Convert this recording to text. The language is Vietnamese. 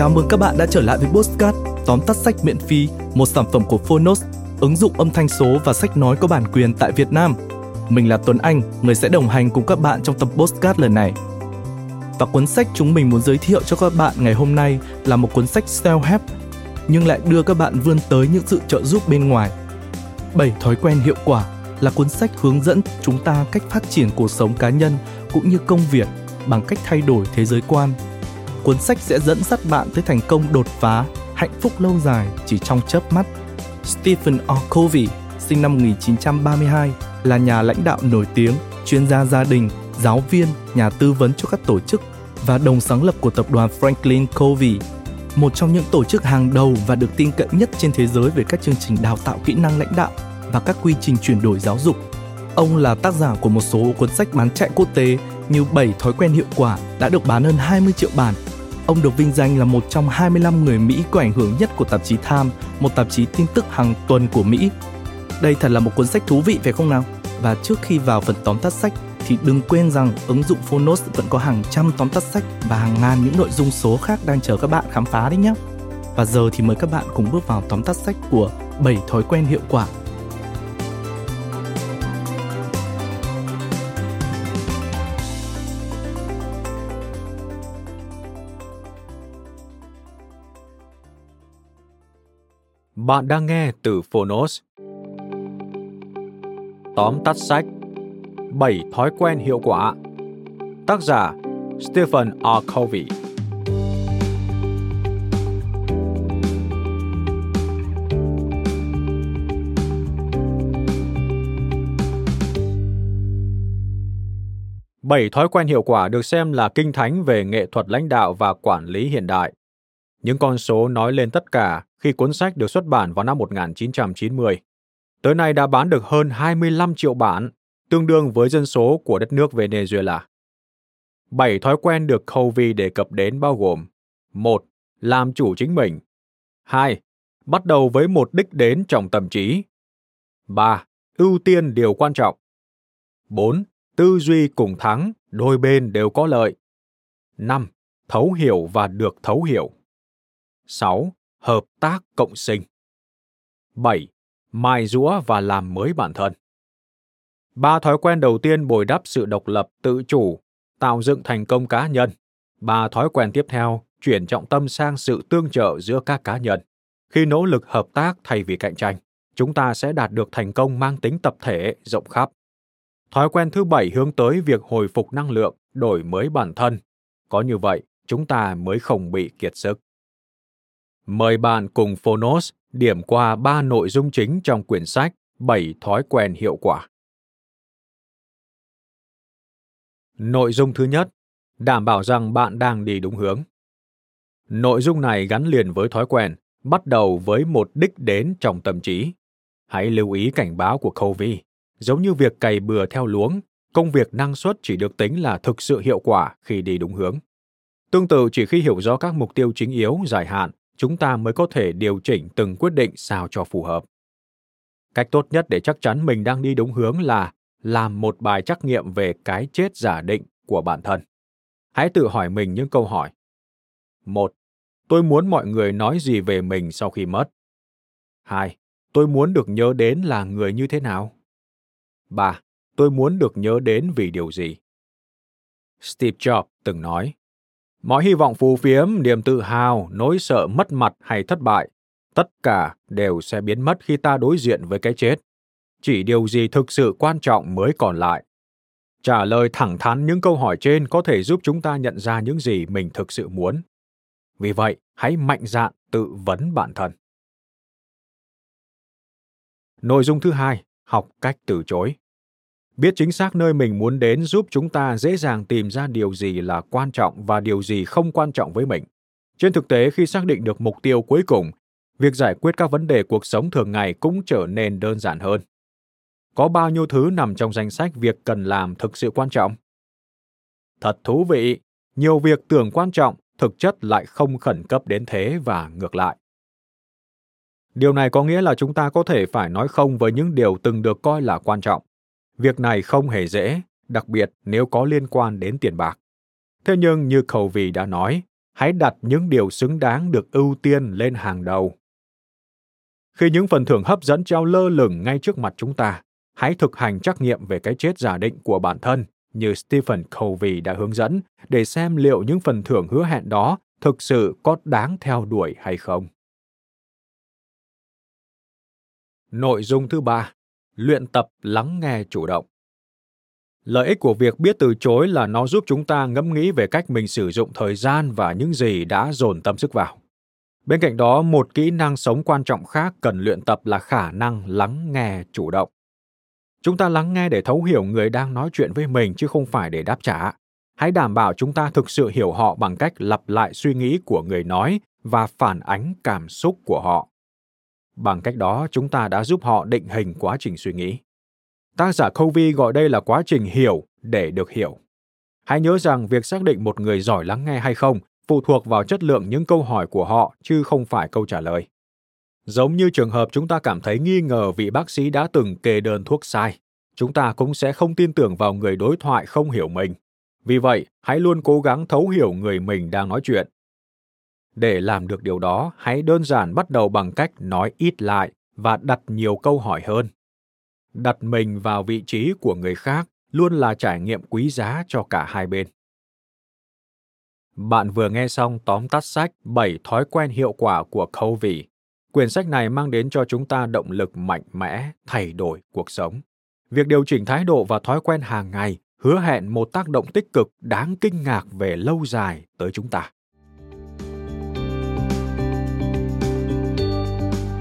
Chào mừng các bạn đã trở lại với Postcard, tóm tắt sách miễn phí, một sản phẩm của Phonos, ứng dụng âm thanh số và sách nói có bản quyền tại Việt Nam. Mình là Tuấn Anh, người sẽ đồng hành cùng các bạn trong tập Postcard lần này. Và cuốn sách chúng mình muốn giới thiệu cho các bạn ngày hôm nay là một cuốn sách self-help, nhưng lại đưa các bạn vươn tới những sự trợ giúp bên ngoài. 7 thói quen hiệu quả là cuốn sách hướng dẫn chúng ta cách phát triển cuộc sống cá nhân cũng như công việc bằng cách thay đổi thế giới quan. Cuốn sách sẽ dẫn dắt bạn tới thành công đột phá, hạnh phúc lâu dài chỉ trong chớp mắt. Stephen R. Covey, sinh năm 1932, là nhà lãnh đạo nổi tiếng, chuyên gia gia đình, giáo viên, nhà tư vấn cho các tổ chức và đồng sáng lập của tập đoàn Franklin Covey, một trong những tổ chức hàng đầu và được tin cậy nhất trên thế giới về các chương trình đào tạo kỹ năng lãnh đạo và các quy trình chuyển đổi giáo dục. Ông là tác giả của một số cuốn sách bán chạy quốc tế như 7 thói quen hiệu quả đã được bán hơn 20 triệu bản. Ông được vinh danh là một trong 25 người Mỹ có ảnh hưởng nhất của tạp chí Time, một tạp chí tin tức hàng tuần của Mỹ. Đây thật là một cuốn sách thú vị phải không nào? Và trước khi vào phần tóm tắt sách thì đừng quên rằng ứng dụng Phonos vẫn có hàng trăm tóm tắt sách và hàng ngàn những nội dung số khác đang chờ các bạn khám phá đấy nhé. Và giờ thì mời các bạn cùng bước vào tóm tắt sách của 7 thói quen hiệu quả Bạn đang nghe từ Phonos. Tóm tắt sách 7 thói quen hiệu quả Tác giả, Stephen R. Covey Bảy thói quen hiệu quả được xem là kinh thánh về nghệ thuật lãnh đạo và quản lý hiện đại. Những con số nói lên tất cả khi cuốn sách được xuất bản vào năm 1990. Tới nay đã bán được hơn 25 triệu bản, tương đương với dân số của đất nước Venezuela. Bảy thói quen được Covey đề cập đến bao gồm một Làm chủ chính mình 2. Bắt đầu với một đích đến trong tâm trí 3. Ưu tiên điều quan trọng 4. Tư duy cùng thắng, đôi bên đều có lợi 5. Thấu hiểu và được thấu hiểu 6 hợp tác cộng sinh. 7. Mài rũa và làm mới bản thân. Ba thói quen đầu tiên bồi đắp sự độc lập, tự chủ, tạo dựng thành công cá nhân. Ba thói quen tiếp theo chuyển trọng tâm sang sự tương trợ giữa các cá nhân. Khi nỗ lực hợp tác thay vì cạnh tranh, chúng ta sẽ đạt được thành công mang tính tập thể rộng khắp. Thói quen thứ bảy hướng tới việc hồi phục năng lượng, đổi mới bản thân. Có như vậy, chúng ta mới không bị kiệt sức. Mời bạn cùng Phonos điểm qua ba nội dung chính trong quyển sách 7 thói quen hiệu quả. Nội dung thứ nhất, đảm bảo rằng bạn đang đi đúng hướng. Nội dung này gắn liền với thói quen, bắt đầu với một đích đến trong tâm trí. Hãy lưu ý cảnh báo của Covey, giống như việc cày bừa theo luống, công việc năng suất chỉ được tính là thực sự hiệu quả khi đi đúng hướng. Tương tự chỉ khi hiểu rõ các mục tiêu chính yếu dài hạn chúng ta mới có thể điều chỉnh từng quyết định sao cho phù hợp. Cách tốt nhất để chắc chắn mình đang đi đúng hướng là làm một bài trắc nghiệm về cái chết giả định của bản thân. Hãy tự hỏi mình những câu hỏi. một, Tôi muốn mọi người nói gì về mình sau khi mất? 2. Tôi muốn được nhớ đến là người như thế nào? 3. Tôi muốn được nhớ đến vì điều gì? Steve Jobs từng nói, Mọi hy vọng phù phiếm, niềm tự hào, nỗi sợ mất mặt hay thất bại, tất cả đều sẽ biến mất khi ta đối diện với cái chết. Chỉ điều gì thực sự quan trọng mới còn lại. Trả lời thẳng thắn những câu hỏi trên có thể giúp chúng ta nhận ra những gì mình thực sự muốn. Vì vậy, hãy mạnh dạn tự vấn bản thân. Nội dung thứ hai, học cách từ chối. Biết chính xác nơi mình muốn đến giúp chúng ta dễ dàng tìm ra điều gì là quan trọng và điều gì không quan trọng với mình. Trên thực tế, khi xác định được mục tiêu cuối cùng, việc giải quyết các vấn đề cuộc sống thường ngày cũng trở nên đơn giản hơn. Có bao nhiêu thứ nằm trong danh sách việc cần làm thực sự quan trọng? Thật thú vị, nhiều việc tưởng quan trọng thực chất lại không khẩn cấp đến thế và ngược lại. Điều này có nghĩa là chúng ta có thể phải nói không với những điều từng được coi là quan trọng Việc này không hề dễ, đặc biệt nếu có liên quan đến tiền bạc. Thế nhưng như Covey đã nói, hãy đặt những điều xứng đáng được ưu tiên lên hàng đầu. Khi những phần thưởng hấp dẫn treo lơ lửng ngay trước mặt chúng ta, hãy thực hành trắc nghiệm về cái chết giả định của bản thân như Stephen Covey đã hướng dẫn để xem liệu những phần thưởng hứa hẹn đó thực sự có đáng theo đuổi hay không. Nội dung thứ ba, luyện tập lắng nghe chủ động. Lợi ích của việc biết từ chối là nó giúp chúng ta ngẫm nghĩ về cách mình sử dụng thời gian và những gì đã dồn tâm sức vào. Bên cạnh đó, một kỹ năng sống quan trọng khác cần luyện tập là khả năng lắng nghe chủ động. Chúng ta lắng nghe để thấu hiểu người đang nói chuyện với mình chứ không phải để đáp trả. Hãy đảm bảo chúng ta thực sự hiểu họ bằng cách lặp lại suy nghĩ của người nói và phản ánh cảm xúc của họ. Bằng cách đó, chúng ta đã giúp họ định hình quá trình suy nghĩ. Tác giả Covey gọi đây là quá trình hiểu để được hiểu. Hãy nhớ rằng việc xác định một người giỏi lắng nghe hay không phụ thuộc vào chất lượng những câu hỏi của họ chứ không phải câu trả lời. Giống như trường hợp chúng ta cảm thấy nghi ngờ vị bác sĩ đã từng kê đơn thuốc sai, chúng ta cũng sẽ không tin tưởng vào người đối thoại không hiểu mình. Vì vậy, hãy luôn cố gắng thấu hiểu người mình đang nói chuyện. Để làm được điều đó, hãy đơn giản bắt đầu bằng cách nói ít lại và đặt nhiều câu hỏi hơn. Đặt mình vào vị trí của người khác luôn là trải nghiệm quý giá cho cả hai bên. Bạn vừa nghe xong tóm tắt sách 7 thói quen hiệu quả của Covey. Quyển sách này mang đến cho chúng ta động lực mạnh mẽ, thay đổi cuộc sống. Việc điều chỉnh thái độ và thói quen hàng ngày hứa hẹn một tác động tích cực đáng kinh ngạc về lâu dài tới chúng ta.